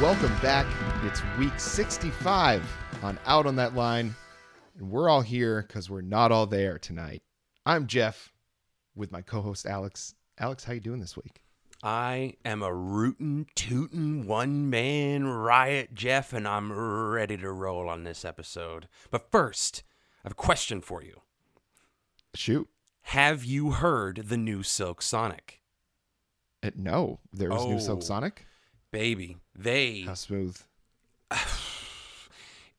Welcome back. It's week 65 on Out on That Line, and we're all here because we're not all there tonight. I'm Jeff with my co-host Alex. Alex, how you doing this week? I am a rootin' tootin' one man riot, Jeff, and I'm ready to roll on this episode. But first, I have a question for you. Shoot. Have you heard the new Silk Sonic? Uh, no, there was new Oh. Silk Sonic. Baby, they How smooth.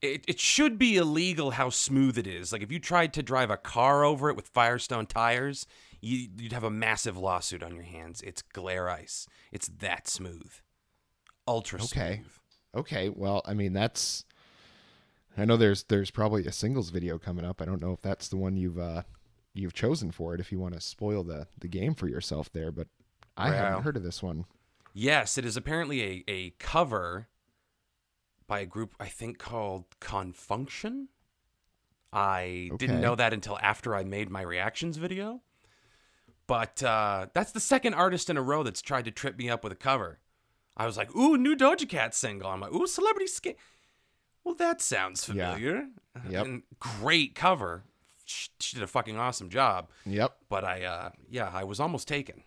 it, it should be illegal how smooth it is. Like if you tried to drive a car over it with Firestone tires, you, you'd have a massive lawsuit on your hands. It's glare ice. It's that smooth, ultra Okay. smooth. Okay, Okay. well, I mean that's. I know there's there's probably a singles video coming up. I don't know if that's the one you've uh you've chosen for it. If you want to spoil the the game for yourself there, but I Well. haven't heard of this one. Yes, it is apparently a, a cover by a group I think called Con Funk Shun. I didn't know that until after I made my reactions video. But uh, that's the second artist in a row that's tried to trip me up with a cover. I was like, ooh, new Doja Cat single. I'm like, ooh, celebrity skin. Well, that sounds familiar. Yeah. Yep. And great cover. She, she did a fucking awesome job. Yep. But I, uh, yeah, I was almost taken.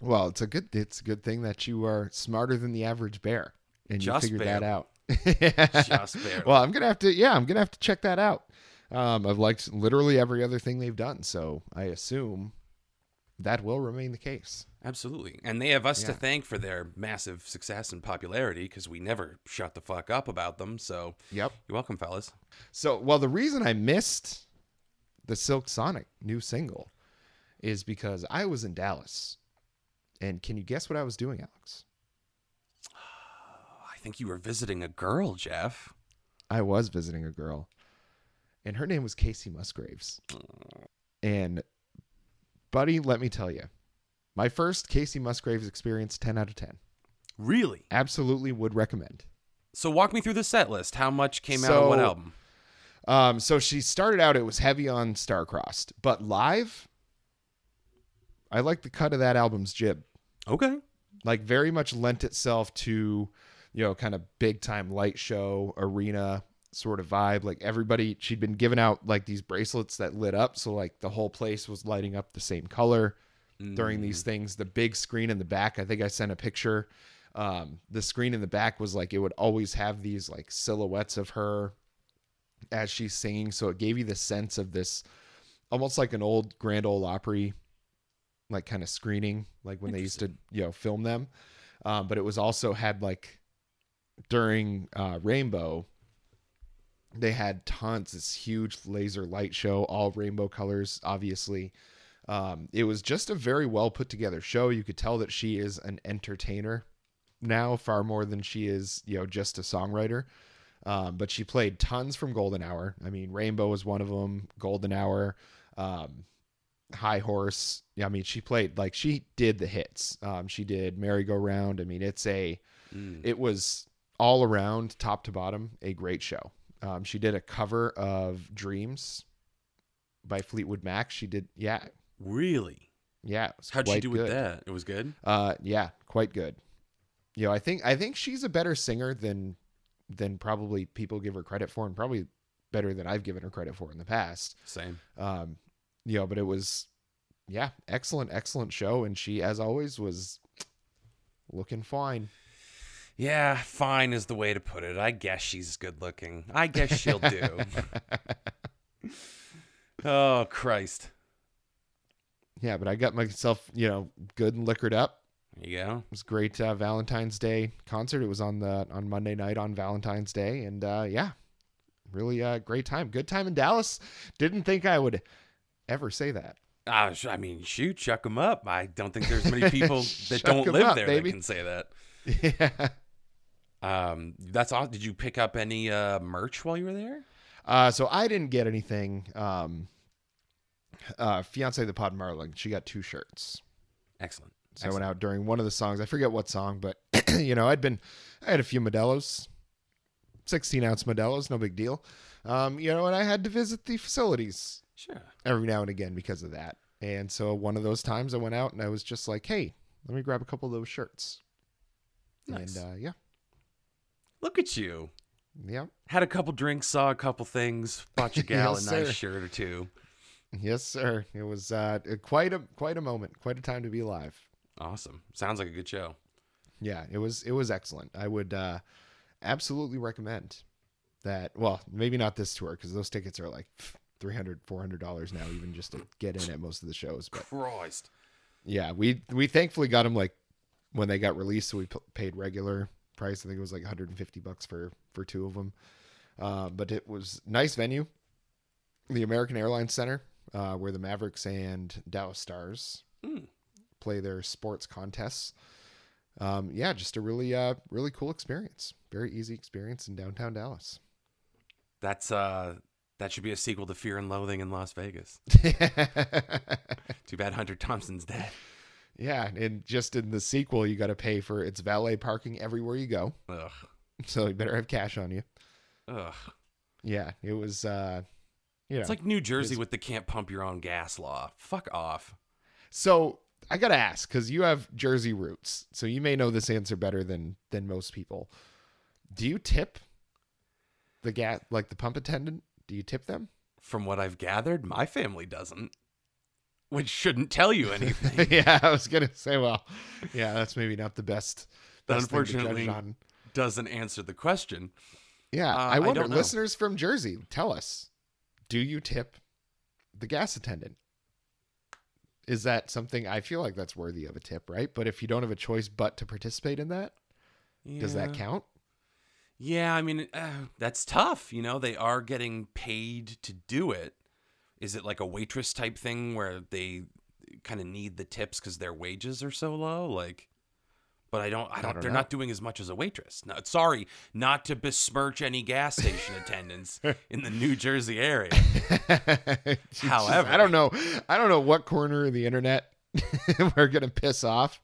Well, it's a good it's a good thing that you are smarter than the average bear and Just you figured that out. Just barely. Well, I'm gonna have to yeah, I'm gonna have to check that out. Um, I've liked literally every other thing they've done, so I assume that will remain the case. Absolutely. And they have us to thank for their massive success and popularity because we never shut the fuck up about them. So Yep. you're welcome, fellas. So, well, the reason I missed the Silk Sonic new single is because I was in Dallas. And can you guess what I was doing, Alex? I think you were visiting a girl, Jeff. I was visiting a girl, and her name was Kacey Musgraves. And, buddy, let me tell you, my first Kacey Musgraves experience, 10 out of 10. Really? Absolutely would recommend. So walk me through the set list. How much came out of what So- album? Um, so she started out, it was heavy on Starcrossed, but live, I like the cut of that album's jib. Okay. like very much lent itself to you know kind of big time light show arena sort of vibe. Like everybody she'd been giving out like these bracelets that lit up. So like the whole place was lighting up the same color during these things. The big screen in the back i think i sent a picture. Um the screen in the back was like it would always have these like silhouettes of her as she's singing. So it gave you the sense of this almost like an old grand ole opry like kind of screening like when they used to you know film them. Um, but it was also had like during uh, rainbow they had tons this huge laser light show all rainbow colors obviously. Um, it was just a very well put together show. You could tell that she is an entertainer now far more than she is you know just a songwriter. Um, but she played tons from golden hour. I mean rainbow was one of them golden hour um, high horse yeah i mean she played like she did the hits um, she did merry-go-round i mean it's a Mm. it was all around top to bottom a great show um, she did a cover of dreams by fleetwood mac she did yeah Really? yeah How'd she do good. with that? It was good. uh yeah quite good you know i think i think she's a better singer than than probably people give her credit for and probably better than i've given her credit for in the past Same. um you know but it was yeah excellent excellent show and she as always was looking fine Yeah, fine is the way to put it. I guess she's good looking. I guess she'll do. oh Christ. yeah but i got myself you know good and liquored up There you go. it was a great uh, valentine's day concert it was on the on monday night on valentine's day and uh yeah really uh great time good time in dallas didn't think i would ever say that Uh, I mean, shoot, chuck them up. I don't think there's many people that don't live up, there baby. that can say that. yeah Um, that's all. Did you pick up any uh, merch while you were there? Uh, so I didn't get anything. Um, uh, fiance the pod Marling, she got two shirts. Excellent. So I went out during one of the songs. I forget what song, but you know, I'd been, I had a few Modelo's, sixteen ounce Modelo's, no big deal. Um, you know, and I had to visit the facilities Sure. every now and again because of that. And so one of those times I went out and I was just like, hey, let me grab a couple of those shirts. Nice. And uh, yeah, Look at you. yeah, Had a couple drinks, saw a couple things, bought your gal Yes, a nice sir. shirt or two. yes, sir. It was uh, quite a quite a moment, quite a time to be alive. Awesome. Sounds like a good show. Yeah, it was it was excellent. I would uh, absolutely recommend that. Well, maybe not this tour because those tickets are like 300 400 dollars now, even just to get in at most of the shows. But Christ. yeah, we we thankfully got them like when they got released, so we p- paid regular price. I think it was like 150 bucks for for two of them. Uh, but it was nice venue, the American Airlines Center, uh, where the Mavericks and Dallas Stars Mm. play their sports contests. Um, yeah, just a really uh, really cool experience. Very easy experience in downtown Dallas. That's uh that should be a sequel to Fear and Loathing in Las Vegas. Too bad Hunter Thompson's dead. yeah, and just in the sequel, you got to pay for its valet parking everywhere you go, Ugh. so you better have cash on you. Ugh. Yeah, it was. Uh, you know, It's like New Jersey with the can't pump your own gas law. Fuck off. so. I gotta ask because you have Jersey roots, so you may know this answer better than than most people. Do you tip the gas like the pump attendant? Do you tip them? From what I've gathered, my family doesn't. Which shouldn't tell you anything. yeah, I was gonna say, well, yeah, that's maybe not the best. That best thing to judge unfortunately- doesn't answer the question. Yeah, Uh, I I wonder. don't listeners from Jersey, tell us: Do you tip the gas attendant? Is that something? I feel like that's worthy of a tip, right? But if you don't have a choice but to participate in that, does that count? Yeah, I mean, uh, that's tough. You know, they are getting paid to do it. Is it like a waitress type thing where they kind of need the tips because their wages are so low? Like, but I don't, I don't, don't they're know. not doing as much as a waitress. No, sorry, not to besmirch any gas station attendants in the New Jersey area. However- I don't know. I don't know what corner of the internet we're gonna piss off.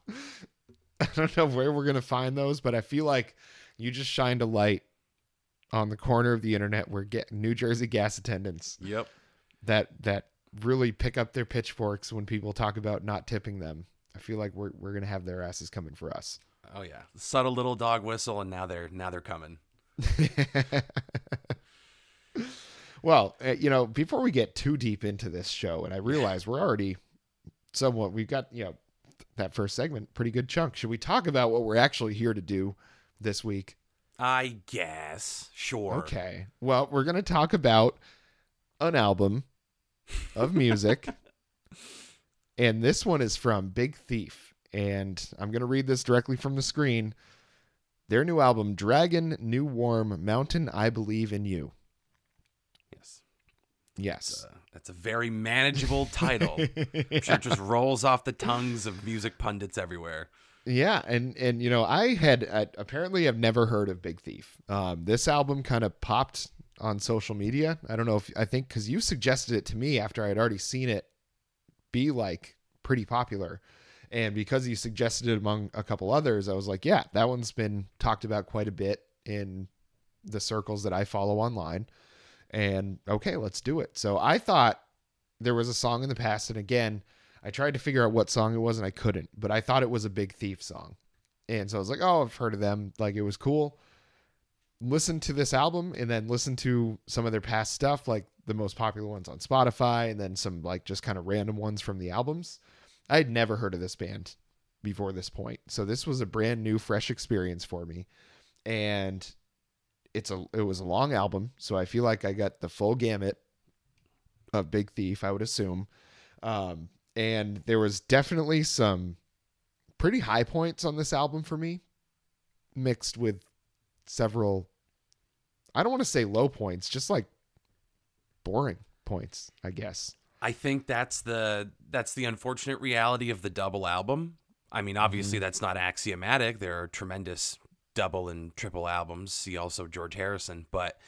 I don't know where we're gonna find those, but I feel like you just shined a light on the corner of the internet where get New Jersey gas attendants Yep. that that really pick up their pitchforks when people talk about not tipping them. I feel like we're we're gonna have their asses coming for us. Oh yeah, subtle little dog whistle, and now they're now they're coming. well, uh, you know, before we get too deep into this show, and I realize we're already somewhat, we've got, you know, that first segment, pretty good chunk. Should we talk about what we're actually here to do this week? I guess. Sure. Okay. Well, we're going to talk about an album of music. and this one is from Big Thief. And I'm going to read this directly from the screen. Their new album, Dragon New Warm Mountain, I Believe in You. Yes. Yes. Uh, that's a very manageable title. I'm sure it just rolls off the tongues of music pundits everywhere. Yeah, and and you know, I had uh, apparently have never heard of Big Thief. Um, this album kind of popped on social media. I don't know if I think because you suggested it to me after I had already seen it be like pretty popular, and because you suggested it among a couple others, I was like, yeah, that one's been talked about quite a bit in the circles that I follow online. And okay, let's do it. So I thought there was a song in the past, and again, I tried to figure out what song it was and I couldn't, but I thought it was a Big Thief song. And so I was like, oh, I've heard of them. Like it was cool. Listen to this album and then listen to some of their past stuff, like the most popular ones on Spotify, and then some like just kind of random ones from the albums. I had never heard of this band before this point. So this was a brand new, fresh experience for me. And it's a it was a long album, so I feel like I got the full gamut of Big Thief, I would assume. Um, and there was definitely some pretty high points on this album for me, mixed with several. I don't want to say low points, just like boring points, I guess. I think that's the that's the unfortunate reality of the double album. I mean, obviously mm-hmm. that's not axiomatic. There are tremendous double and triple albums. See also George Harrison, but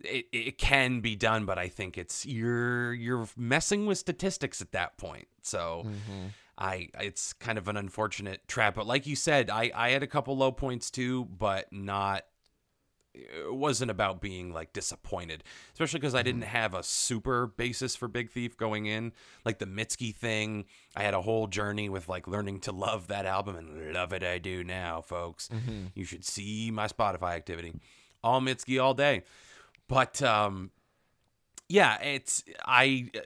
it, it can be done. But I think it's you're you're messing with statistics at that point. So mm-hmm. I it's kind of an unfortunate trap. But like you said, I I had a couple low points too, but not it wasn't about being like disappointed, especially because I mm-hmm. didn't have a super basis for Big Thief going in. Like the Mitski thing, I had a whole journey with like learning to love that album and love it. I do now, folks. Mm-hmm. You should see my Spotify activity. All Mitski all day. But um, yeah, it's I uh,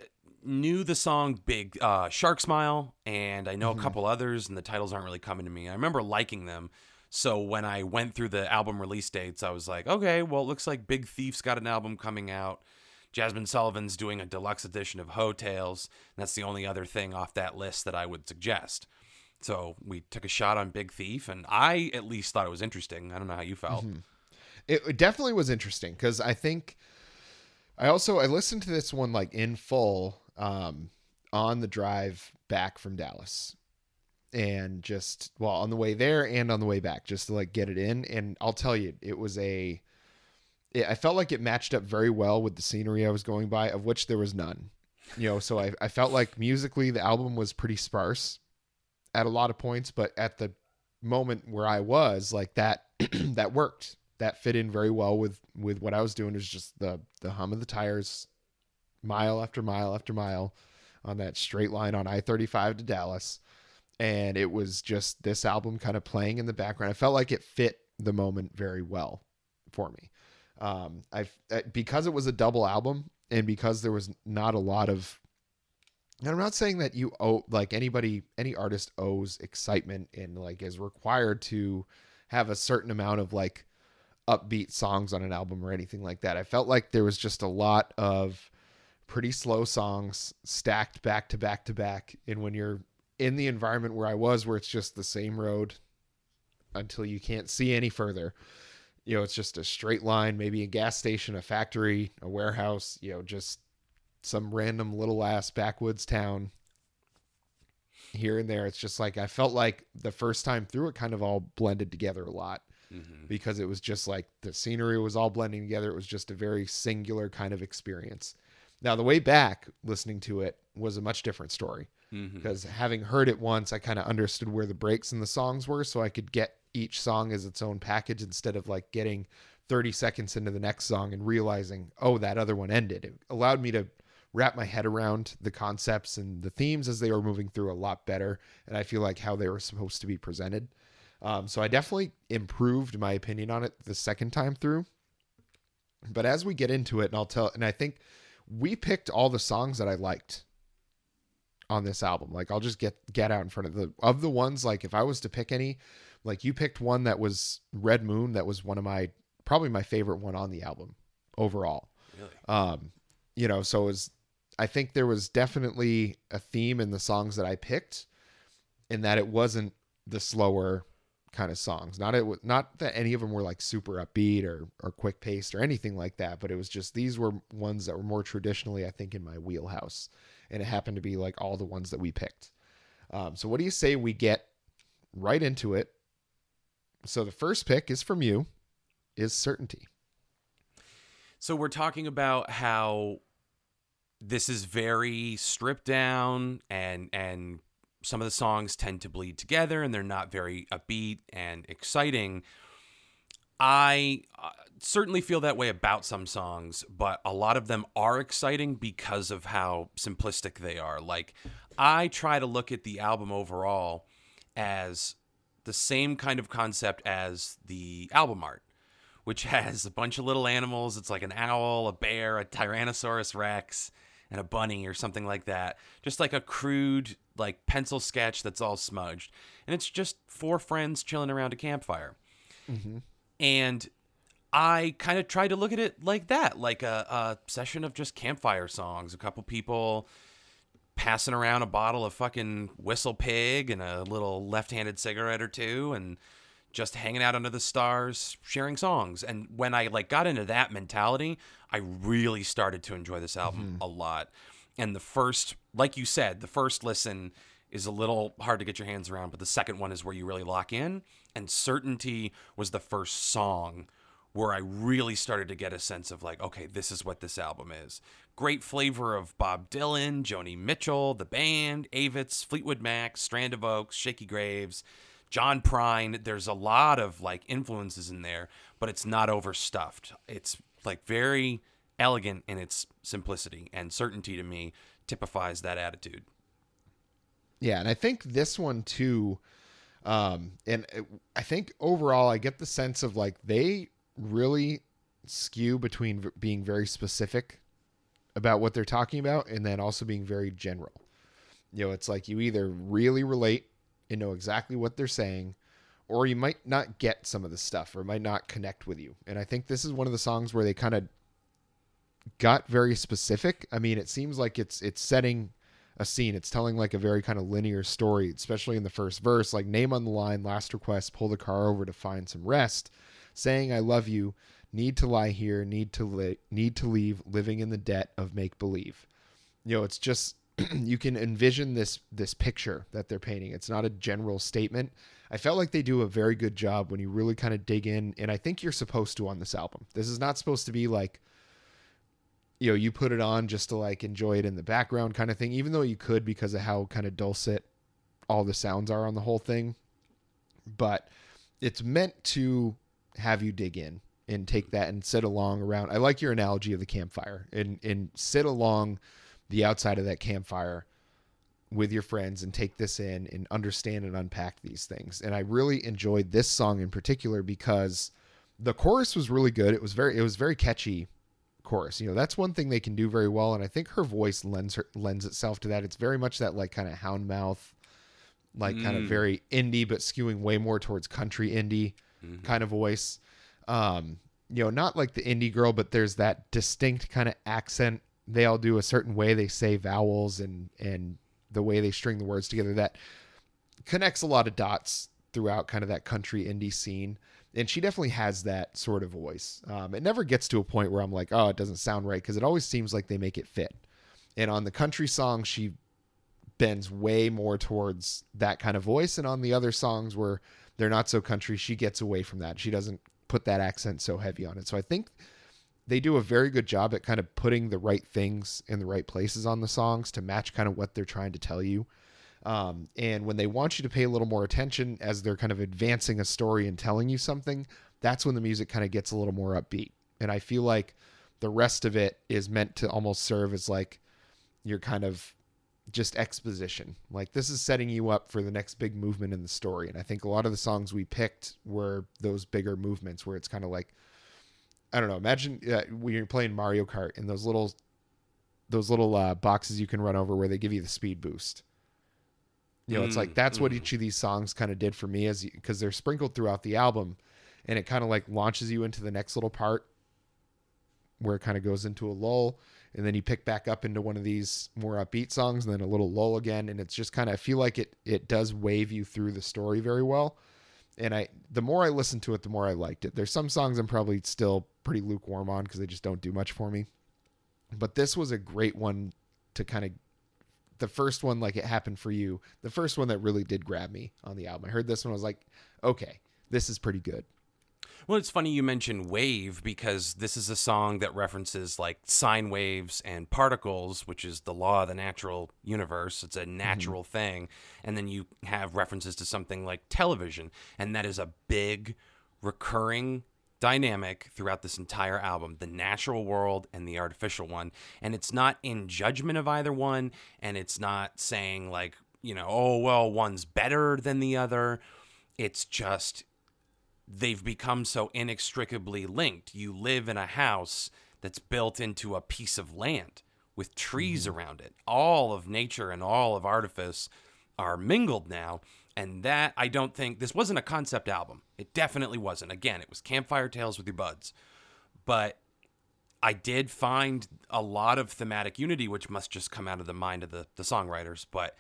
knew the song Big uh, Shark Smile, and I know a couple others, and the titles aren't really coming to me. I remember liking them. So when I went through the album release dates, I was like, okay, well, it looks like Big Thief's got an album coming out. Jazmine Sullivan's doing a deluxe edition of Heaux Tales. And that's the only other thing off that list that I would suggest. So we took a shot on Big Thief, and I at least thought it was interesting. I don't know how you felt. it, it definitely was interesting because I think I also I listened to this one like in full um, on the drive back from Dallas, and just well on the way there and on the way back just to like get it in. And I'll tell you, it was a it, I felt like it matched up very well with the scenery I was going by, of which there was none. You know, so I, I felt like musically the album was pretty sparse at a lot of points, but at the moment where I was, like that that worked. That fit in very well with with what I was doing. Was just the the hum of the tires, mile after mile after mile, on that straight line on I thirty five to Dallas, and it was just this album kind of playing in the background. I felt like it fit the moment very well for me. Um, I because it was a double album and because there was not a lot of and I'm not saying that you owe like anybody any artist owes excitement and like is required to have a certain amount of like upbeat songs on an album or anything like that. I felt like there was just a lot of pretty slow songs stacked back to back to back and when you're in the environment where I was where it's just the same road until you can't see any further. You know, it's just a straight line, maybe a gas station, a factory, a warehouse, you know, just some random little ass backwoods town here and there. It's just like I felt like the first time through it kind of all blended together a lot Mm-hmm. because it was just like the scenery was all blending together. It was just a very singular kind of experience. Now, the way back listening to it was a much different story Mm-hmm. because having heard it once, I kind of understood where the breaks in the songs were, so I could get each song as its own package instead of like getting 30 seconds into the next song and realizing, oh, that other one ended. It allowed me to wrap my head around the concepts and the themes as they were moving through a lot better, and I feel like how they were supposed to be presented. Um, so I definitely improved my opinion on it the second time through. But as we get into it, and I'll tell, and I think we picked all the songs that I liked on this album. Like I'll just get get out in front of the of the ones like if I was to pick any, like you picked one that was Red Moon that was one of my probably my favorite one on the album overall. Really? Um, you know, so it was I think there was definitely a theme in the songs that I picked in that it wasn't the slower kind of songs. Not it was not that any of them were like super upbeat or or quick paced or anything like that, but it was just these were ones that were more traditionally I think in my wheelhouse and it happened to be like all the ones that we picked. Um, so what do you say we get right into it? So the first pick is from you is certainty. So we're talking about how this is very stripped down and and some of the songs tend to bleed together and they're not very upbeat and exciting. I uh, certainly feel that way about some songs, but a lot of them are exciting because of how simplistic they are. Like, I try to look at the album overall as the same kind of concept as the album art, which has a bunch of little animals. It's like an owl, a bear, a Tyrannosaurus Rex, and a bunny or something like that. Just like a crude, like pencil sketch that's all smudged. And it's just four friends chilling around a campfire. Mm-hmm. And I kind of tried to look at it like that, like a, a session of just campfire songs, a couple people passing around a bottle of fucking WhistlePig and a little left-handed cigarette or two and just hanging out under the stars sharing songs. And when i like got into that mentality i really started to enjoy this album mm-hmm. a lot. And the first like you said the first listen is a little hard to get your hands around but the second one is where you really lock in. And certainty was the first song where I really started to get a sense of like, okay, this is what this album is. Great flavor of Bob Dylan, Joni Mitchell, the band, Avetts, Fleetwood Mac, Strand of Oaks, Shakey Graves, John Prine. There's a lot of like influences in there, but it's not overstuffed. It's like very elegant in its simplicity and certainty to me typifies that attitude. Yeah, and I think this one too um and I think overall I get the sense of like they really skew between v- being very specific about what they're talking about and then also being very general. You know, it's like you either really relate and know exactly what they're saying or you might not get some of the stuff or might not connect with you. And I think this is one of the songs where they kind of got very specific. I mean, it seems like it's it's setting a scene. It's telling like a very kind of linear story, especially in the first verse, like name on the line, last request, pull the car over to find some rest, saying I love you, need to lie here, need to li- need to leave, living in the debt of make believe. You know, it's just you can envision this this picture that they're painting. It's not a general statement. I felt like they do a very good job when you really kind of dig in, and I think you're supposed to on this album. This is not supposed to be like you know you put it on just to like enjoy it in the background kind of thing even though you could because of how kind of dulcet all the sounds are on the whole thing but it's meant to have you dig in and take that and sit along around i like your analogy of the campfire and and sit along the outside of that campfire with your friends and take this in and understand and unpack these things and i really enjoyed this song in particular because the chorus was really good it was very it was very catchy chorus. You know, that's one thing they can do very well, and I think her voice lends her lends itself to that. It's very much that like kind of Houndmouth, like mm. kind of very indie, but skewing way more towards country indie mm-hmm. kind of voice. Um, you know, not like the indie girl, but there's that distinct kind of accent. They all do a certain way they say vowels and and the way they string the words together that connects a lot of dots throughout kind of that country indie scene and she definitely has that sort of voice. Um, it never gets to a point where I'm like, oh, it doesn't sound right because it always seems like they make it fit. And on the country song, she bends way more towards that kind of voice, and on the other songs where they're not so country, she gets away from that. She doesn't put that accent so heavy on it. So I think they do a very good job at kind of putting the right things in the right places on the songs to match kind of what they're trying to tell you. Um, and when they want you to pay a little more attention as they're kind of advancing a story and telling you something, that's when the music kind of gets a little more upbeat. And I feel like the rest of it is meant to almost serve as like your kind of just exposition. Like this is setting you up for the next big movement in the story. And I think a lot of the songs we picked were those bigger movements where it's kind of like, I don't know. Imagine uh, when you're playing Mario Kart and those little, those little uh, boxes you can run over where they give you the speed boost. You know, mm, it's like that's mm. what each of these songs kind of did for me, as because they're sprinkled throughout the album, and it kind of like launches you into the next little part where it kind of goes into a lull, and then you pick back up into one of these more upbeat songs, and then a little lull again, and it's just kind of I feel like it it does wave you through the story very well. And I, the more I listened to it, the more I liked it. There's some songs I'm probably still pretty lukewarm on because they just don't do much for me. But this was a great one to kind of the first one like it happened for you the first one that really did grab me on the album i heard this one i was like okay this is pretty good well it's funny you mentioned wave because this is a song that references like sine waves and particles which is the law of the natural universe. It's a mm-hmm. natural mm-hmm. thing. And then you have references to something like television. And that is a big recurring dynamic throughout this entire album the natural world and the artificial one. And it's not in judgment of either one. And it's not saying like you know oh well one's better than the other. It's just they've become so inextricably linked you live in a house that's built into a piece of land with trees mm-hmm. around it all of nature and all of artifice are mingled now and that I don't think this wasn't a concept album. It definitely wasn't. Again, it was campfire tales with your buds. But I did find a lot of thematic unity, which must just come out of the mind of the, the songwriters. But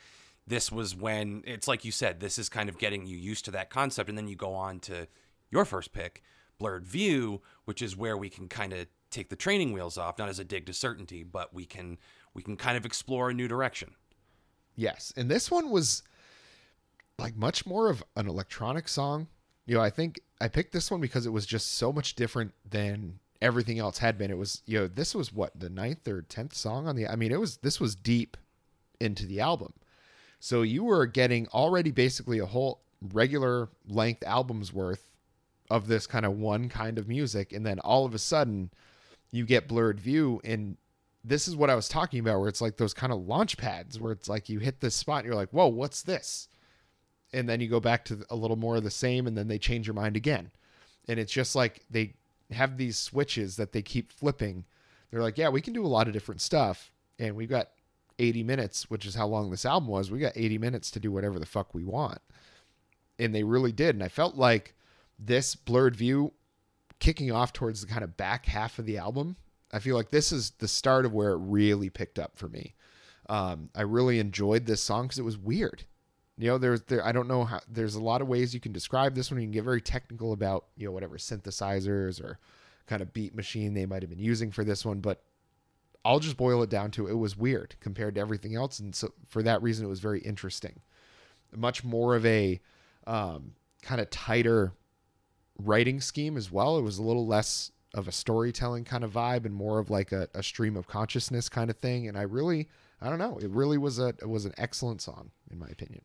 this was when it's like you said, this is kind of getting you used to that concept. And then you go on to your first pick, Blurred View, which is where we can kind of take the training wheels off, not as a dig to certainty, but we can we can kind of explore a new direction. Yes. And this one was like much more of an electronic song. You know, I think I picked this one because it was just so much different than everything else had been. It was, you know, this was what the ninth or tenth song on the. I mean, it was this was deep into the album, so you were getting already basically a whole regular length album's worth of this kind of one kind of music and then all of a sudden you get blurred view and this is what I was talking about where it's like those kind of launch pads where it's like you hit this spot and you're like, "Whoa, what's this?" And then you go back to a little more of the same and then they change your mind again. And it's just like they have these switches that they keep flipping. They're like, "Yeah, we can do a lot of different stuff and we've got 80 minutes, which is how long this album was. We got 80 minutes to do whatever the fuck we want." And they really did. And I felt like this blurred view kicking off towards the kind of back half of the album I feel like this is the start of where it really picked up for me. Um, I really enjoyed this song because it was weird. You know, there's there I don't know how there's a lot of ways you can describe this one. You can get very technical about you know whatever synthesizers or kind of beat machine they might have been using for this one, but I'll just boil it down to it was weird compared to everything else, and so for that reason, it was very interesting. Much more of a um, kind of tighter writing scheme as well. It was a little less of a storytelling kind of vibe and more of like a, a stream of consciousness kind of thing. And I really, I don't know, it really was a it was an excellent song in my opinion.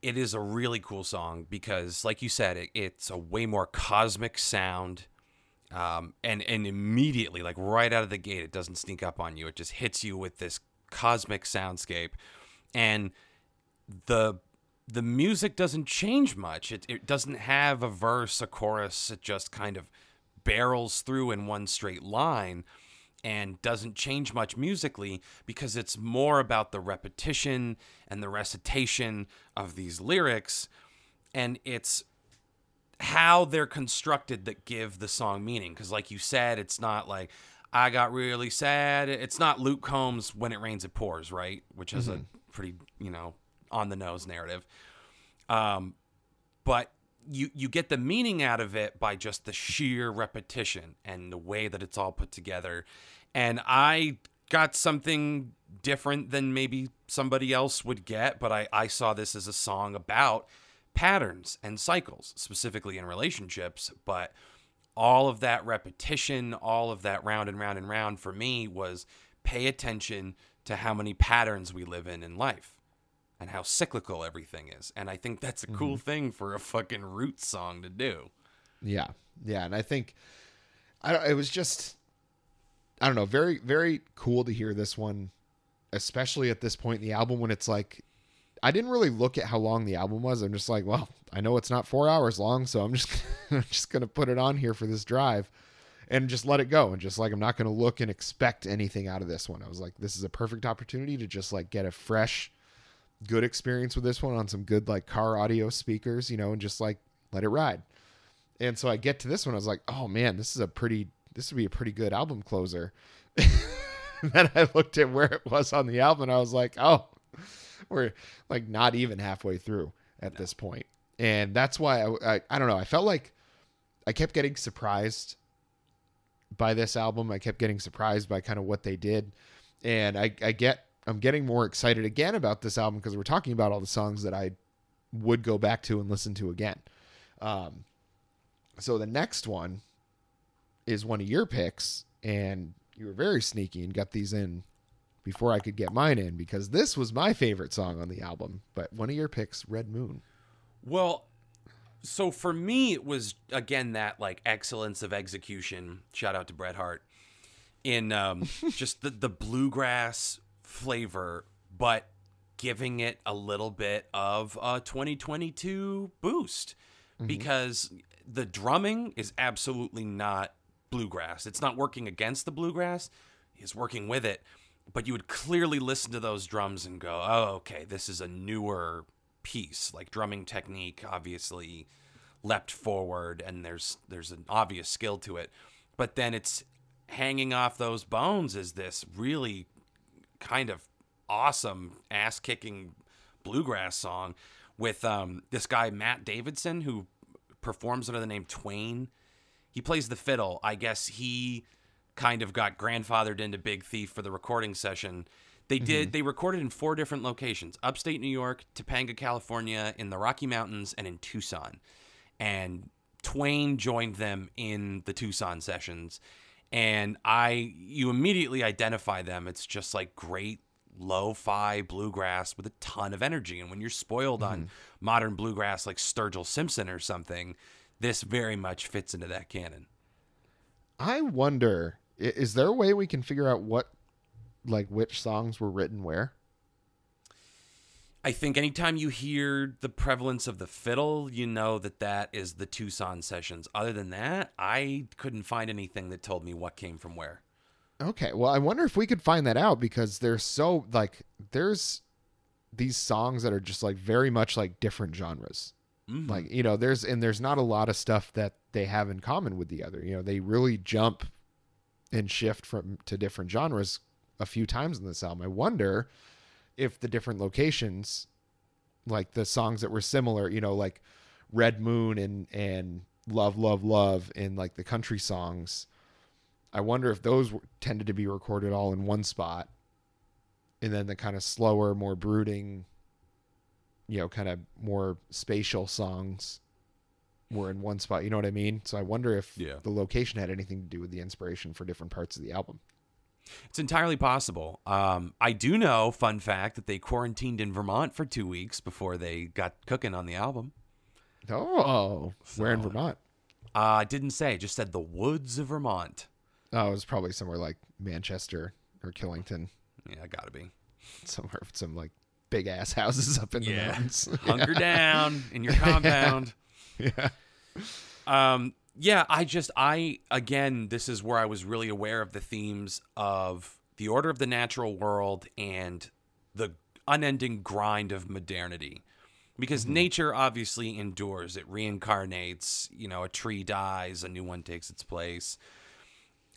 It is a really cool song because, like you said, it, it's a way more cosmic sound. Um, and and immediately, like right out of the gate, it doesn't sneak up on you. It just hits you with this cosmic soundscape, and the the music doesn't change much. It it doesn't have a verse, a chorus. It just kind of barrels through in one straight line and doesn't change much musically because it's more about the repetition and the recitation of these lyrics and it's how they're constructed that give the song meaning because like you said it's not like i got really sad it's not luke combs when it rains it pours right which is mm-hmm. a pretty you know on the nose narrative. Um but you you get the meaning out of it by just the sheer repetition and the way that it's all put together. And i got something different than maybe somebody else would get but i i saw this as a song about patterns and cycles specifically in relationships. But all of that repetition all of that round and round and round for me was pay attention to how many patterns we live in in life and how cyclical everything is. And I think that's a cool mm-hmm. thing for a fucking roots song to do. Yeah. Yeah, and I think I don't it was just I don't know, very very cool to hear this one especially at this point in the album when it's like I didn't really look at how long the album was. I'm just like, well, I know it's not 4 hours long, so I'm just I'm just going to put it on here for this drive and just let it go and just like I'm not going to look and expect anything out of this one. I was like this is a perfect opportunity to just like get a fresh good experience with this one on some good like car audio speakers, you know, and just like let it ride. And so I get to this one, I was like, oh man, this is a pretty this would be a pretty good album closer. then I looked at where it was on the album and I was like, oh, we're like not even halfway through at no. this point. And that's why I, I I don't know, I felt like I kept getting surprised by this album. I kept getting surprised by kind of what they did. And I, I get I'm getting more excited again about this album because we're talking about all the songs that I would go back to and listen to again. Um, so the next one is one of your picks, and you were very sneaky and got these in before I could get mine in because this was my favorite song on the album. But one of your picks, Red Moon. Well, so for me, it was again that like excellence of execution. Shout out to Bret Hart in um, just the the bluegrass flavor, but giving it a little bit of a 2022 boost mm-hmm. because the drumming is absolutely not bluegrass. It's not working against the bluegrass, it's working with it. But you would clearly listen to those drums and go, oh, okay, this is a newer piece. Like drumming technique, obviously leapt forward and there's there's an obvious skill to it. But then it's hanging off those bones is this really kind of awesome ass kicking bluegrass song with um, this guy Matt Davidson who performs under the name Twain. He plays the fiddle. I guess he kind of got grandfathered into Big Thief for the recording session. They did. Mm-hmm. They recorded in four different locations: upstate New York, Topanga, California, in the Rocky Mountains, and in Tucson. And Twain joined them in the Tucson sessions and I you immediately identify them. It's just like great lo-fi bluegrass with a ton of energy. And when you're spoiled mm-hmm. on modern bluegrass like Sturgill Simpson or something, this very much fits into that canon. I wonder, is there a way we can figure out what, like, which songs were written where? I think anytime you hear the prevalence of the fiddle, you know that that is the Tucson sessions. Other than that, I couldn't find anything that told me what came from where. Okay, well, I wonder if we could find that out because there's so like there's these songs that are just like very much like different genres. Mhm. Like you know, there's and there's not a lot of stuff that they have in common with the other. You know, they really jump and shift from to different genres a few times in this album. I wonder if the different locations, like the songs that were similar, you know, like Red Moon and and Love Love Love and like the country songs. I wonder if those were, tended to be recorded all in one spot, and then the kind of slower, more brooding, you know, kind of more spatial songs were in one spot. You know what I mean? So I wonder if Yeah. the location had anything to do with the inspiration for different parts of the album. It's entirely possible. Um, I do know, fun fact, that they quarantined in Vermont for two weeks before they got cooking on the album. Oh, where in So- Vermont? Uh, I didn't say, just said the woods of Vermont. Oh, it was probably somewhere like Manchester or Killington, Yeah, gotta be. somewhere with some like big ass houses up in the Yeah. mountains. Hunker down in your compound. yeah. Um, yeah, I just I again, this is where I was really aware of the themes of the order of the natural world and the unending grind of modernity. Because nature obviously endures, it reincarnates, you know, a tree dies, a new one takes its place.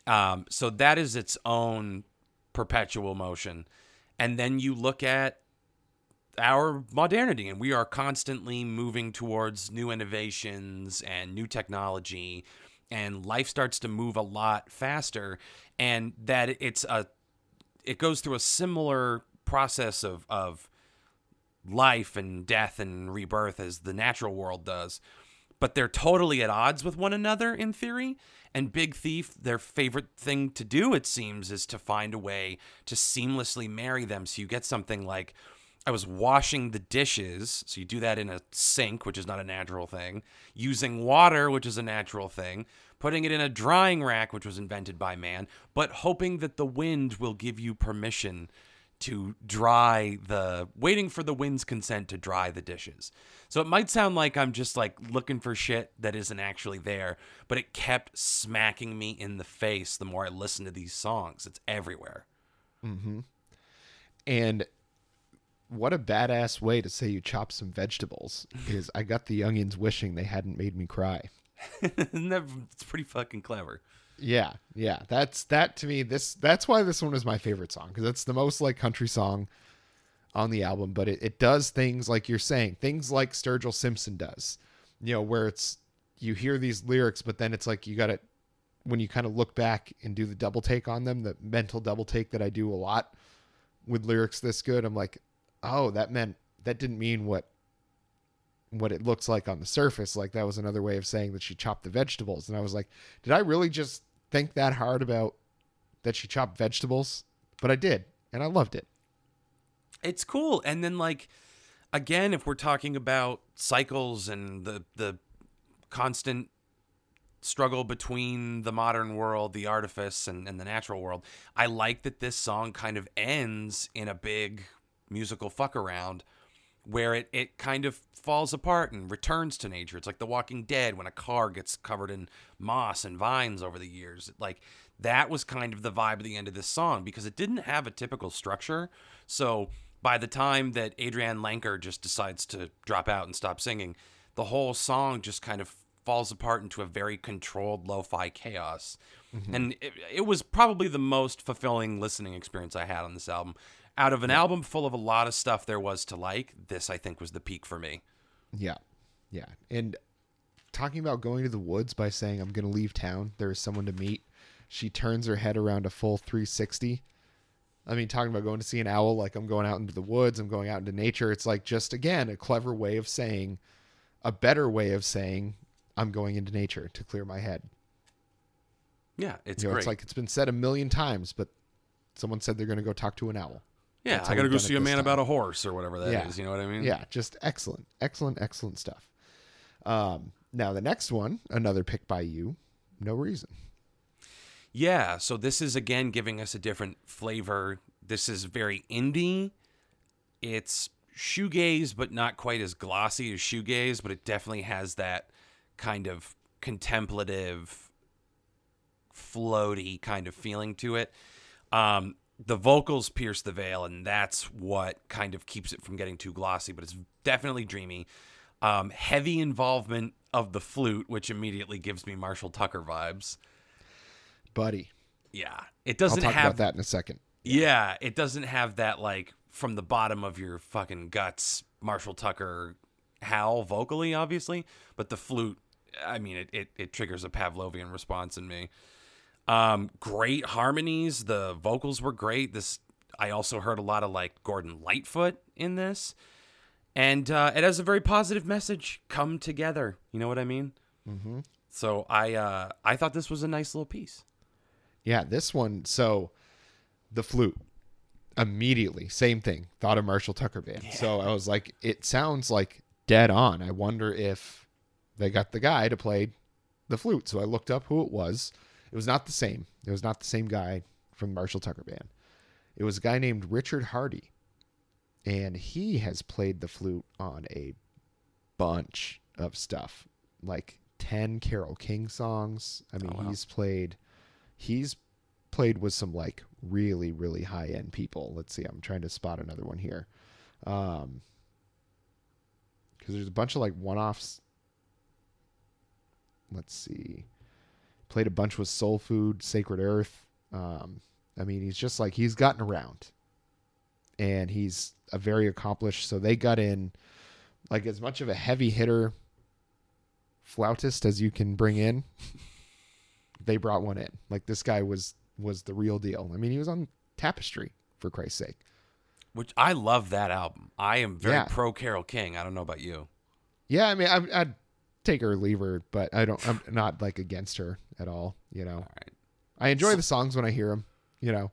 Um, so that is its own perpetual motion. And then you look at our modernity and we are constantly moving towards new innovations and new technology and life starts to move a lot faster and that it's a it goes through a similar process of of life and death and rebirth as the natural world does but they're totally at odds with one another in theory. And Big Thief, their favorite thing to do, it seems, is to find a way to seamlessly marry them. So you get something like I was washing the dishes. So you do that in a sink, which is not a natural thing, using water, which is a natural thing, putting it in a drying rack, which was invented by man, but hoping that the wind will give you permission to dry the waiting for the wind's consent to dry the dishes. So it might sound like I'm just like looking for shit that isn't actually there, but it kept smacking me in the face the more I listened to these songs. It's everywhere. Mm-hmm. And what a badass way to say you chop some vegetables is I got the youngins wishing they hadn't made me cry. Isn't that- it's pretty fucking clever. Yeah, yeah. That's that to me. This that's why this one is my favorite song because it's the most like country song on the album. But it, it does things like you're saying, things like Sturgill Simpson does. You know, where it's you hear these lyrics, but then it's like you got to when you kind of look back and do the double take on them, the mental double take that I do a lot with lyrics this good. I'm like, oh, that meant that didn't mean what what it looks like on the surface. Like that was another way of saying that she chopped the vegetables. And I was like, did I really just think that hard about that she chopped vegetables? But I did, and I loved it. It's cool. And then like again, if we're talking about cycles and the the constant struggle between the modern world, the artifice, and, and the natural world, I like that this song kind of ends in a big musical fuck around where it, it kind of falls apart and returns to nature. It's like The Walking Dead when a car gets covered in moss and vines over the years. Like that was kind of the vibe at the end of this song because it didn't have a typical structure. So by the time that Adrianne Lenker just decides to drop out and stop singing, the whole song just kind of falls apart into a very controlled lo-fi chaos. Mm-hmm. And it, it was probably the most fulfilling listening experience I had on this album. Out of an album full of a lot of stuff there was to like, this I think was the peak for me. Yeah. Yeah. And talking about going to the woods by saying, I'm going to leave town, there is someone to meet. She turns her head around a full 360. I mean, talking about going to see an owl, like I'm going out into the woods, I'm going out into nature. It's like just, again, a clever way of saying, a better way of saying, I'm going into nature to clear my head. Yeah, it's you know, great. it's like it's been said a million times, but someone said they're going to go talk to an owl. Yeah, that's I got to go see a man time. about a horse or whatever that is. Yeah. You know what I mean? Yeah, just excellent, excellent, excellent stuff. Um, Now the next one, another pick by you, no reason. Yeah, so this is again giving us a different flavor. This is very indie. It's shoegaze, but not quite as glossy as shoegaze, but it definitely has that kind of contemplative, floaty kind of feeling to it. Um, the vocals pierce the veil, and that's what kind of keeps it from getting too glossy, but it's definitely dreamy. Um, heavy involvement of the flute, which immediately gives me Marshall Tucker vibes. Buddy. Yeah, it I'll doesn't talk have about that in a second. yeah, it doesn't have that like from the bottom of your fucking guts Marshall Tucker howl vocally, obviously, but the flute, I mean, it it, it triggers a Pavlovian response in me. Um, great harmonies. The vocals were great. This I also heard a lot of like Gordon Lightfoot in this, and uh, it has a very positive message. Come together. You know what I mean? Mm-hmm. So I uh, I thought this was a nice little piece. Yeah, this one. So the flute immediately, same thing. Thought of Marshall Tucker band. So I was like, it sounds like dead on. I wonder if they got the guy to play the flute. So I looked up who it was. It was not the same. It was not the same guy from the Marshall Tucker band. It was a guy named Richard Hardy, and he has played the flute on a bunch of stuff, like ten Carole King songs. I mean, Oh, wow. he's played. He's played with some like really really high end people. Let's see. I'm trying to spot another one here. Um, because there's a bunch of like one offs. Let's see. Played a bunch with Soul Food, Sacred Earth. Um, I mean, he's just like he's gotten around, and he's a very accomplished. So they got in like as much of a heavy hitter flautist as you can bring in. they brought one in. Like this guy was was the real deal. I mean, he was on Tapestry for Christ's sake. Which I love that album. I am very Yeah. pro Carole King. I don't know about you. Yeah, I mean, I, I'd take her or leave her, but I don't. I'm not like against her at all. You know, All right. I enjoy the songs when I hear them. You know,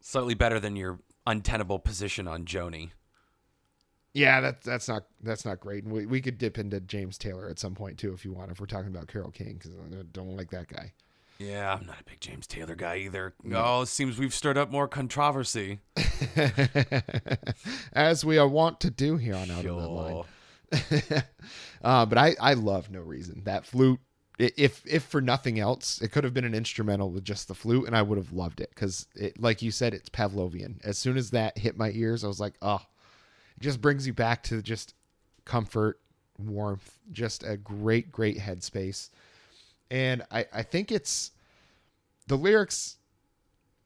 Slightly better than your untenable position on Joni. yeah, that's that's not that's not great. And we we could dip into James Taylor at some point too if you want. If we're talking about Carole King, because I don't like that guy. Yeah, I'm not a big James Taylor guy either. Mm. Oh, it seems we've stirred up more controversy. As we are wont to do here on Out on That Line. Uh, but I, I love no reason that flute. If if for nothing else, it could have been an instrumental with just the flute, and I would have loved it because, it, like you said, it's Pavlovian. As soon as that hit my ears, I was like, oh, it just brings you back to just comfort, warmth, just a great, great headspace. And I, I think it's the lyrics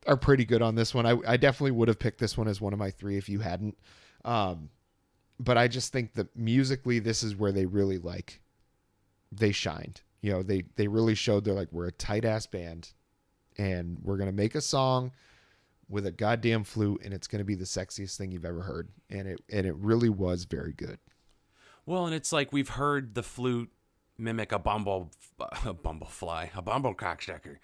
are pretty good on this one. I, I definitely would have picked this one as one of my three if you hadn't. Um, but I just think that musically, this is where they really like they shined. You know, they they really showed they're like we're a tight ass band, and we're gonna make a song with a goddamn flute, and it's gonna be the sexiest thing you've ever heard, and it and it really was very good. Well, and it's like we've heard the flute mimic a bumble, a bumblefly, a bumble cocksucker.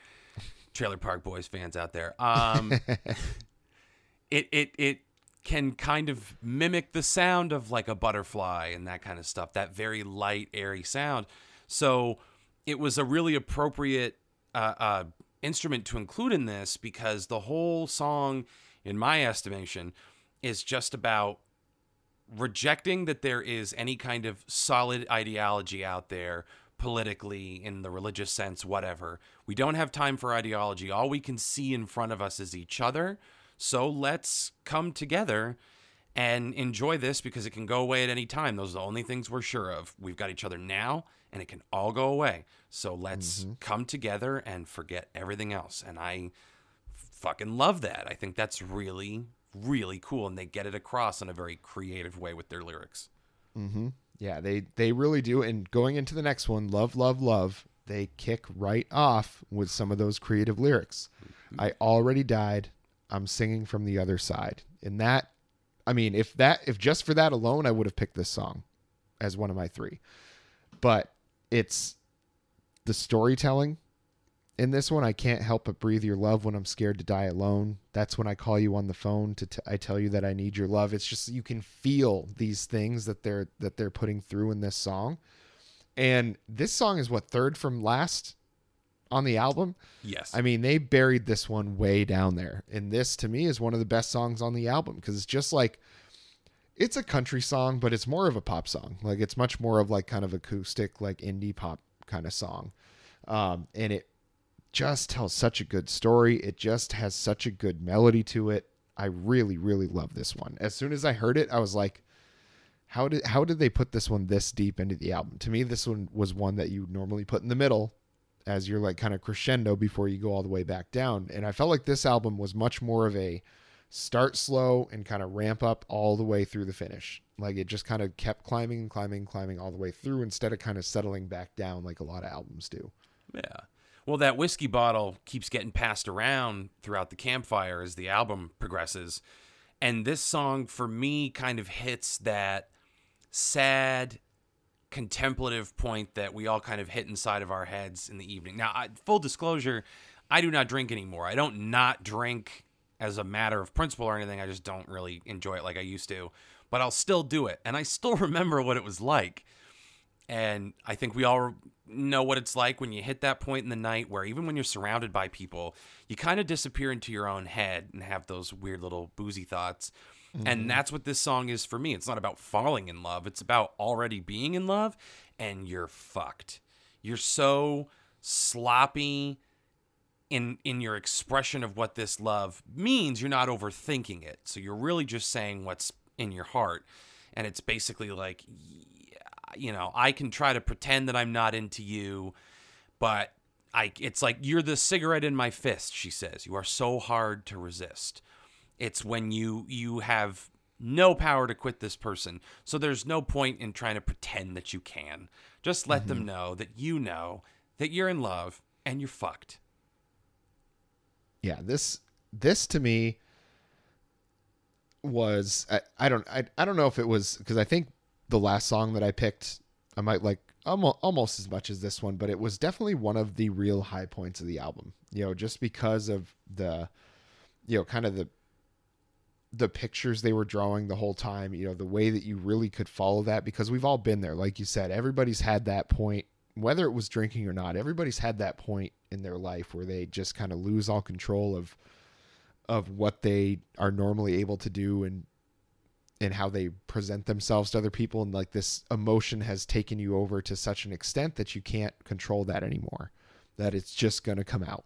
Trailer Park Boys fans out there. Um, it it it can kind of mimic the sound of like a butterfly and that kind of stuff. That very light, airy sound. So it was a really appropriate uh, uh, instrument to include in this because the whole song, in my estimation, is just about rejecting that there is any kind of solid ideology out there politically in the religious sense whatever we don't have time for ideology all we can see in front of us is each other so let's come together and enjoy this because it can go away at any time those are the only things we're sure of we've got each other now and it can all go away so let's come together and forget everything else and i fucking love that i think that's really really cool and they get it across in a very creative way with their lyrics Mm-hmm. Yeah, they they really do. And going into the next one, love, love, love, they kick right off with some of those creative lyrics. I already died. I'm singing from the other side. And that, I mean, if that, if just for that alone, I would have picked this song as one of my three. But it's the storytelling in this one. I can't help but breathe your love when I'm scared to die alone. That's when I call you on the phone to t- I tell you that I need your love. It's just you can feel these things that they're that they're putting through in this song, And this song is what third from last on the album. Yes. I mean, they buried this one way down there. And this to me is one of the best songs on the album because it's just like it's a country song, but it's more of a pop song. Like it's much more of like kind of acoustic, like indie pop kind of song. Um, and it just tells such a good story. It just has such a good melody to it. I really, really love this one. As soon as I heard it, I was like, how did how did they put this one this deep into the album? To me, this one was one that you normally put in the middle as you're like kind of crescendo before you go all the way back down. And I felt like this album was much more of a start slow and kind of ramp up all the way through the finish. Like it just kind of kept climbing and climbing, climbing all the way through instead of kind of settling back down like a lot of albums do. Yeah. Well, that whiskey bottle keeps getting passed around throughout the campfire as the album progresses. And this song, for me, kind of hits that sad, contemplative point that we all kind of hit inside of our heads in the evening. Now, I, full disclosure, I do not drink anymore. I don't not drink as a matter of principle or anything. I just don't really enjoy it like I used to. But I'll still do it. And I still remember what it was like. And I think we all know what it's like when you hit that point in the night where even when you're surrounded by people, you kind of disappear into your own head and have those weird little boozy thoughts. Mm-hmm. And that's what this song is for me. It's not about falling in love, it's about already being in love and you're fucked. You're so sloppy in in your expression of what this love means. You're not overthinking it. So you're really just saying what's in your heart. And it's basically like you know, I can try to pretend that I'm not into you, but I it's like you're the cigarette in my fist, she says. You are so hard to resist. It's when you you have no power to quit this person. So there's no point in trying to pretend that you can. Just let mm-hmm. them know that you know that you're in love and you're fucked. Yeah, this this to me was I, I don't I, I don't know if it was because I think the last song that I picked, I might like almost as much as this one, but it was definitely one of the real high points of the album. You know, just because of the, you know, kind of the the pictures they were drawing the whole time. You know, the way that you really could follow that because we've all been there. Like you said, everybody's had that point, whether it was drinking or not. Everybody's had that point in their life where they just kind of lose all control of of what they are normally able to do and and how they present themselves to other people and like this emotion has taken you over to such an extent that you can't control that anymore that it's just going to come out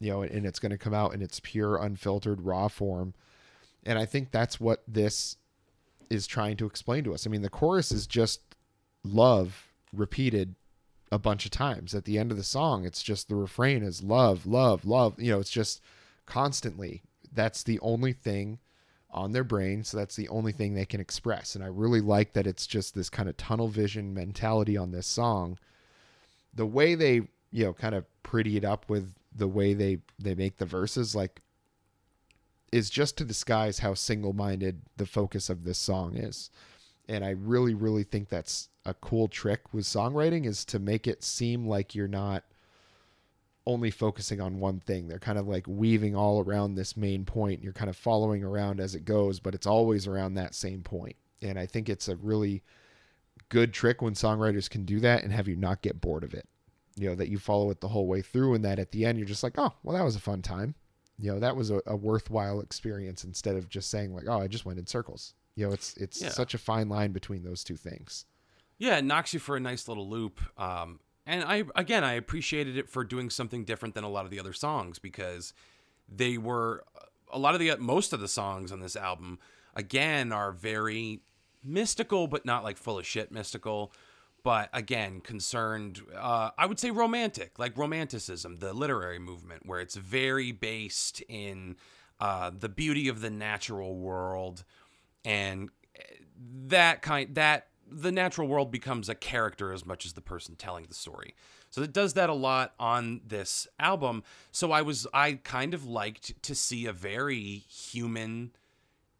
you know and it's going to come out in its pure unfiltered raw form and i think that's what this is trying to explain to us i mean the chorus is just love repeated a bunch of times at the end of the song it's just the refrain is love love love you know it's just constantly that's the only thing on their brain. So that's the only thing they can express. And I really like that it's just this kind of tunnel vision mentality on this song. The way they, you know, kind of pretty it up with the way they they make the verses like is just to disguise how single-minded the focus of this song is. And I really really think that's a cool trick with songwriting is to make it seem like you're not only focusing on one thing. They're kind of like weaving all around this main point. You're kind of following around as it goes, but it's always around that same point. And I think it's a really good trick when songwriters can do that and have you not get bored of it. You know, that you follow it the whole way through and that at the end you're just like, oh, well, that was a fun time. You know, that was a, a worthwhile experience instead of just saying like, oh, I just went in circles. You know, it's it's yeah. such a fine line between those two things. Yeah, it knocks you for a nice little loop. Um, and I again I appreciated it for doing something different than a lot of the other songs because they were a lot of the most of the songs on this album again are very mystical but not like full of shit mystical but again concerned uh, i would say romantic like romanticism the literary movement where it's very based in uh, the beauty of the natural world and eh, that kind that the natural world becomes a character as much as the person telling the story. So it does that a lot on this album. So I was I kind of liked to see a very human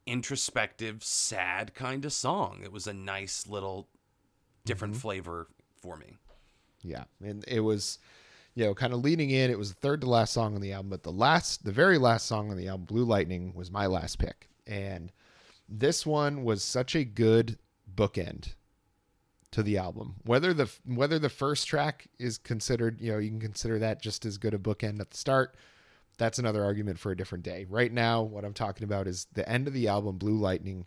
introspective sad kind of song. It was a nice little different mm-hmm. flavor for me. Yeah, and it was you know, kind of leading in, it was the third to last song on the album, but the last, the very last song on the album, Blue Lightning, was my last pick. And this one was such a good bookend to the album. Whether the whether the first track is considered, you know, you can consider that just as good a bookend at the start. That's another argument for a different day. Right now, what I'm talking about is the end of the album, Blue Lightning.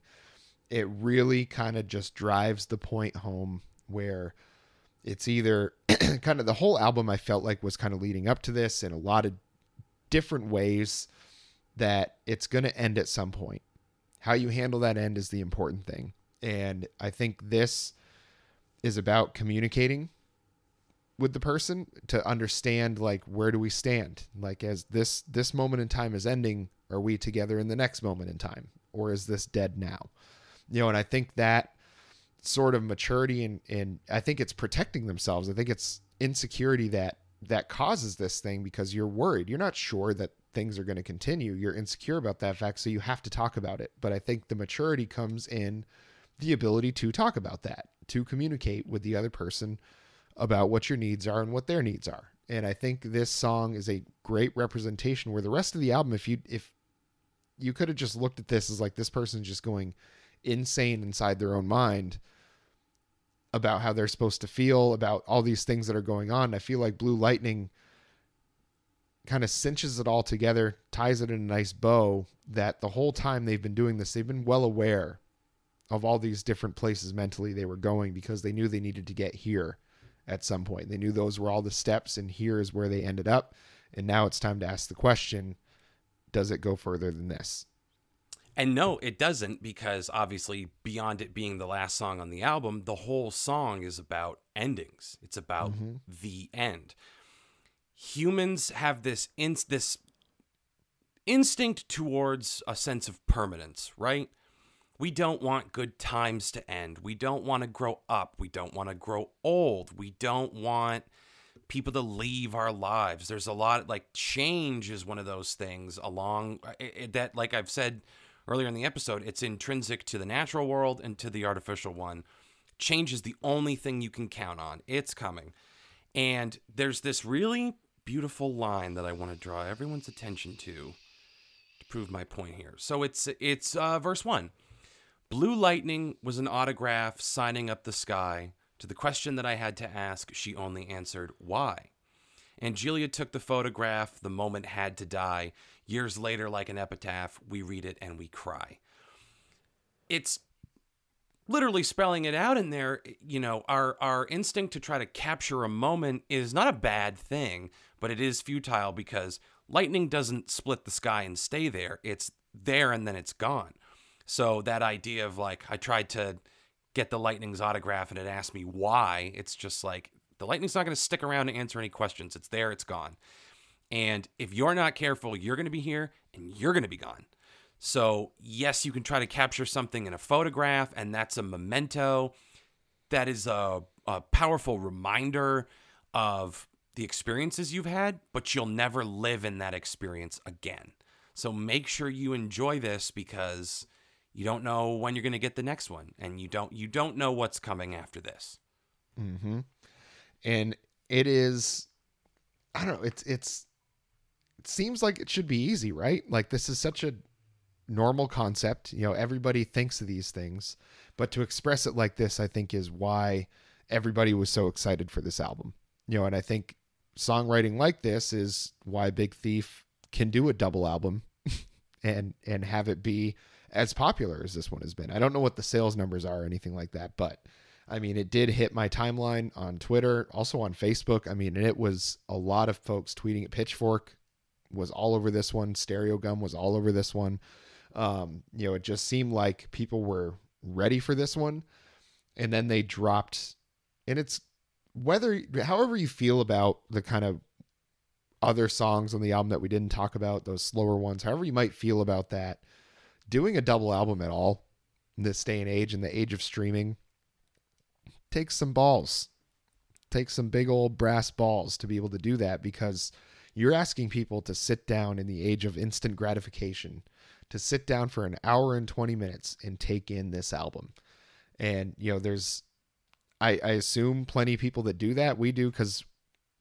It really kind of just drives the point home where it's either kind of the whole album I felt like was kind of leading up to this in a lot of different ways that it's going to end at some point. How you handle that end is the important thing. And I think this is about communicating with the person to understand like where do we stand? Like as this this moment in time is ending, are we together in the next moment in time or is this dead now? You know, and I think that sort of maturity and and I think it's protecting themselves. I think it's insecurity that that causes this thing because you're worried. You're not sure that things are going to continue. You're insecure about that fact, so you have to talk about it. But I think the maturity comes in the ability to talk about that, to communicate with the other person about what your needs are and what their needs are. And I think this song is a great representation where the rest of the album if you if you could have just looked at this as like this person's just going insane inside their own mind about how they're supposed to feel about all these things that are going on. I feel like Blue Lightning kind of cinches it all together, ties it in a nice bow that the whole time they've been doing this, they've been well aware of all these different places mentally they were going because they knew they needed to get here at some point. They knew those were all the steps and here is where they ended up. And now it's time to ask the question, does it go further than this? And no, it doesn't because obviously beyond it being the last song on the album, the whole song is about endings. It's about mm-hmm. the end. Humans have this in, this instinct towards a sense of permanence, right? We don't want good times to end. We don't want to grow up. We don't want to grow old. We don't want people to leave our lives. There's a lot like change is one of those things along that like I've said earlier in the episode, it's intrinsic to the natural world and to the artificial one. Change is the only thing you can count on. It's coming. And there's this really beautiful line that I want to draw everyone's attention to to prove my point here. So it's it's uh, verse 1. Blue lightning was an autograph signing up the sky. To the question that I had to ask, she only answered, Why? Angelia took the photograph. The moment had to die. Years later, like an epitaph, we read it and we cry. It's literally spelling it out in there you know our our instinct to try to capture a moment is not a bad thing but it is futile because lightning doesn't split the sky and stay there it's there and then it's gone so that idea of like i tried to get the lightning's autograph and it asked me why it's just like the lightning's not going to stick around to answer any questions it's there it's gone and if you're not careful, you're going to be here and you're going to be gone. So, yes, you can try to capture something in a photograph, and that's a memento. That is a, a powerful reminder of the experiences you've had, but you'll never live in that experience again. So, make sure you enjoy this because you don't know when you're going to get the next one, and you don't you don't know what's coming after this. Mm-hmm. And it is, I don't know. It's it's it seems like it should be easy, right? Like this is such a normal concept. You know, everybody thinks of these things, but to express it like this, I think is why everybody was so excited for this album. You know, and I think songwriting like this is why Big Thief can do a double album and and have it be as popular as this one has been. I don't know what the sales numbers are or anything like that, but I mean, it did hit my timeline on Twitter, also on Facebook. I mean, it was a lot of folks tweeting at Pitchfork was all over this one. Stereogum was all over this one. Um, you know, it just seemed like people were ready for this one, and then they dropped. And it's whether, however you feel about the kind of other songs on the album that we didn't talk about, those slower ones, however you might feel about that, doing a double album at all in this day and age, in the age of streaming, takes some balls, takes some big old brass balls to be able to do that because you're asking people to sit down in the age of instant gratification, to sit down for an hour and 20 minutes and take in this album. And, you know, there's, I, I assume plenty of people that do that. We do because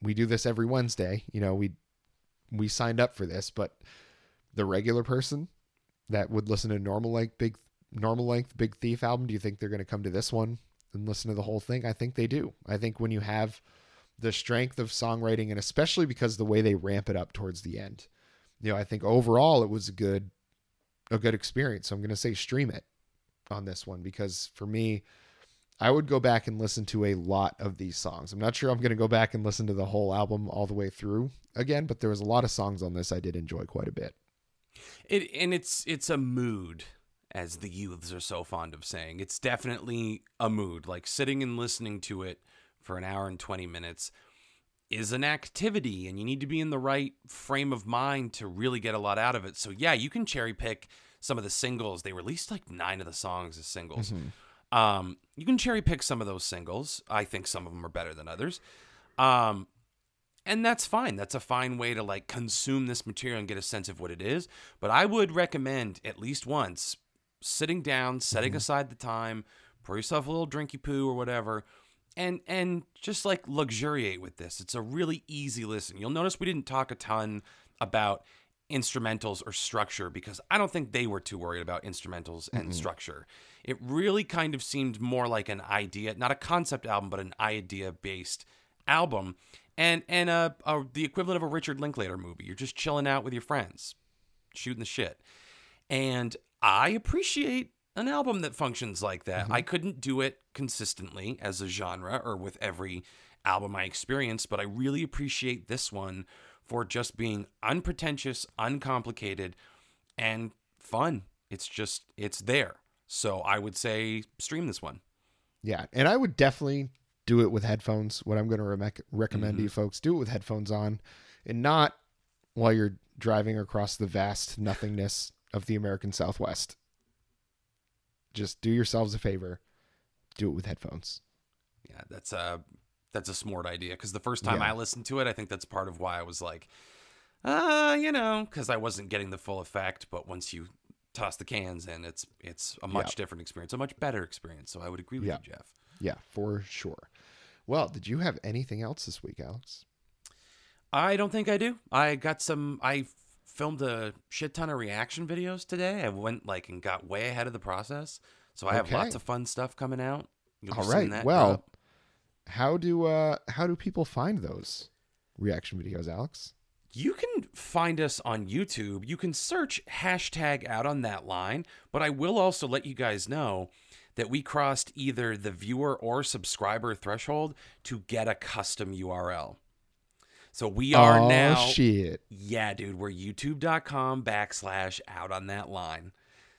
we do this every Wednesday. You know, we, we signed up for this, but the regular person that would listen to normal length, big normal length Big Thief album, do you think they're going to come to this one and listen to the whole thing, I think they do. I think when you have the strength of songwriting and especially because the way they ramp it up towards the end, you know, I think overall it was a good a good experience. So I'm going to say stream it on this one because for me, I would go back and listen to a lot of these songs. I'm not sure I'm going to go back and listen to the whole album all the way through again, but there was a lot of songs on this I did enjoy quite a bit. It and it's it's a mood, as the youths are so fond of saying. It's definitely a mood. Like sitting and listening to it for an hour and twenty minutes is an activity, and you need to be in the right frame of mind to really get a lot out of it. So yeah, you can cherry pick some of the singles. They released like nine of the songs as singles. Um, you can cherry pick some of those singles. I think some of them are better than others. Um, and that's fine. That's a fine way to like consume this material and get a sense of what it is. But I would recommend at least once sitting down, setting aside the time, pour yourself a little drinky poo or whatever, and and just like luxuriate with this. It's a really easy listen. You'll notice we didn't talk a ton about instrumentals or structure because I don't think they were too worried about instrumentals and structure. It really kind of seemed more like an idea, not a concept album, but an idea based album. And and uh, uh, the equivalent of a Richard Linklater movie. You're just chilling out with your friends, shooting the shit. And I appreciate an album that functions like that. Mm-hmm. I couldn't do it consistently as a genre or with every album I experience, but I really appreciate this one for just being unpretentious, uncomplicated, and fun. It's just, it's there. So I would say stream this one. Yeah, and I would definitely do it with headphones. What I'm going to re- recommend to mm-hmm. you folks, do it with headphones on and not while you're driving across the vast nothingness of the American Southwest. Just do yourselves a favor, do it with headphones. Yeah, that's a that's a smart idea because the first time Yeah. I listened to it, I think that's part of why I was like, uh, you know, because I wasn't getting the full effect. But once you toss the cans in, it's it's a much different experience, a much better experience. So I would agree with Yeah. you, Jeff. Yeah, for sure. Well, did you have anything else this week, Alex? I don't think I do. I got some. I filmed a shit ton of reaction videos today. I went like and got way ahead of the process, so I have Okay. lots of fun stuff coming out. You'll All right. Well, drop. how do uh how do people find those reaction videos, Alex? You can find us on YouTube. You can search hashtag out on that line, but I will also let you guys know that we crossed either the viewer or subscriber threshold to get a custom URL. So we are oh, now, shit. yeah, dude, we're youtube.com backslash out on that line.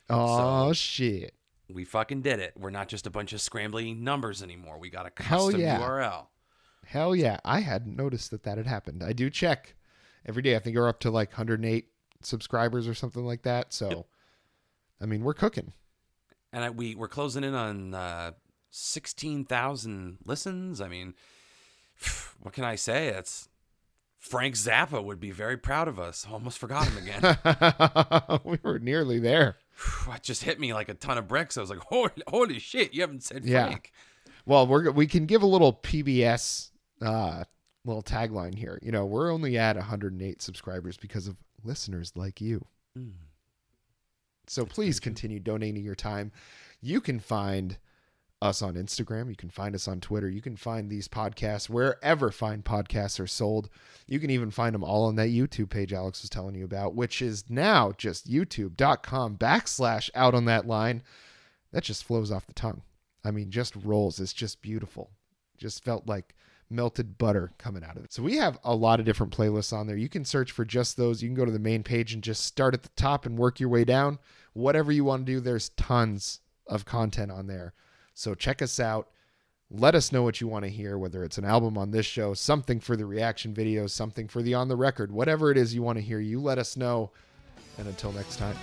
Oh shit. We fucking did it. We're not just a bunch of scrambly numbers anymore. We got a Hell custom yeah. URL. Hell yeah. I hadn't noticed that that had happened. I do check every day. I think we're up to like 108 subscribers or something like that. So, I mean, we're cooking. and I, we we're closing in on uh, sixteen thousand listens. I mean, what can I say? That's Frank Zappa would be very proud of us. Almost forgot him again. we were nearly there. it just hit me like a ton of bricks. I was like, holy, holy shit! You haven't said Yeah. Frank. Well, we're we can give a little PBS uh little tagline here. You know, we're only at 108 subscribers because of listeners like you. Mm. So please continue donating your time. You can find us on Instagram. You can find us on Twitter. You can find these podcasts wherever fine podcasts are sold. You can even find them all on that YouTube page Alex was telling you about, which is now just youtube.com backslash out on that line. That just flows off the tongue. I mean, just rolls. It's just beautiful. Just felt like melted butter coming out of it. So we have a lot of different playlists on there. You can search for just those. You can go to the main page and just start at the top and work your way down. Whatever you want to do, there's tons of content on there. So check us out. Let us know what you want to hear, whether it's an album on this show, something for the reaction videos, something for the on the record, whatever it is you want to hear, you let us know. And until next time.